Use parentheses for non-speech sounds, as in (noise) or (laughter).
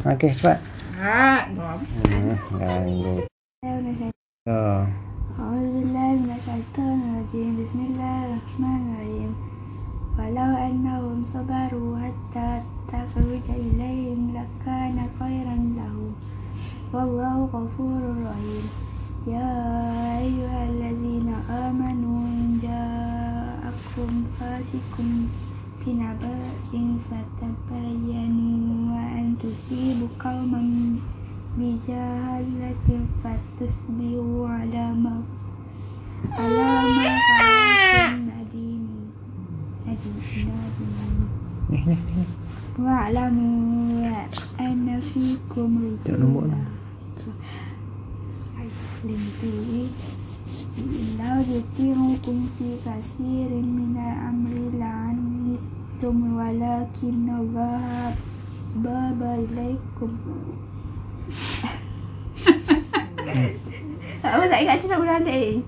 Okey, cepat. Ha, gom. Ha, Bismillahirrahmanirrahim. Bismillahirrahmanirrahim. Walau annahum sabaru hatta tafruja ilaihim lakana khairan lahum. Wallahu ghafurur rahim. Ya ayyuhallazina amanu in ja'akum fasikum binaba'in fatabayyanu أن تصيبوا قوما بجهالة فتصبحوا على ما على ما فعلتم نديم نديم نديم واعلموا أن فيكم nombor رسولا tu. لنبيه لو يطيعكم في كثير من الأمر لعنتم ولكن الله Bye bye Assalamualaikum (laughs) Apa tak ingat cakap ulang lain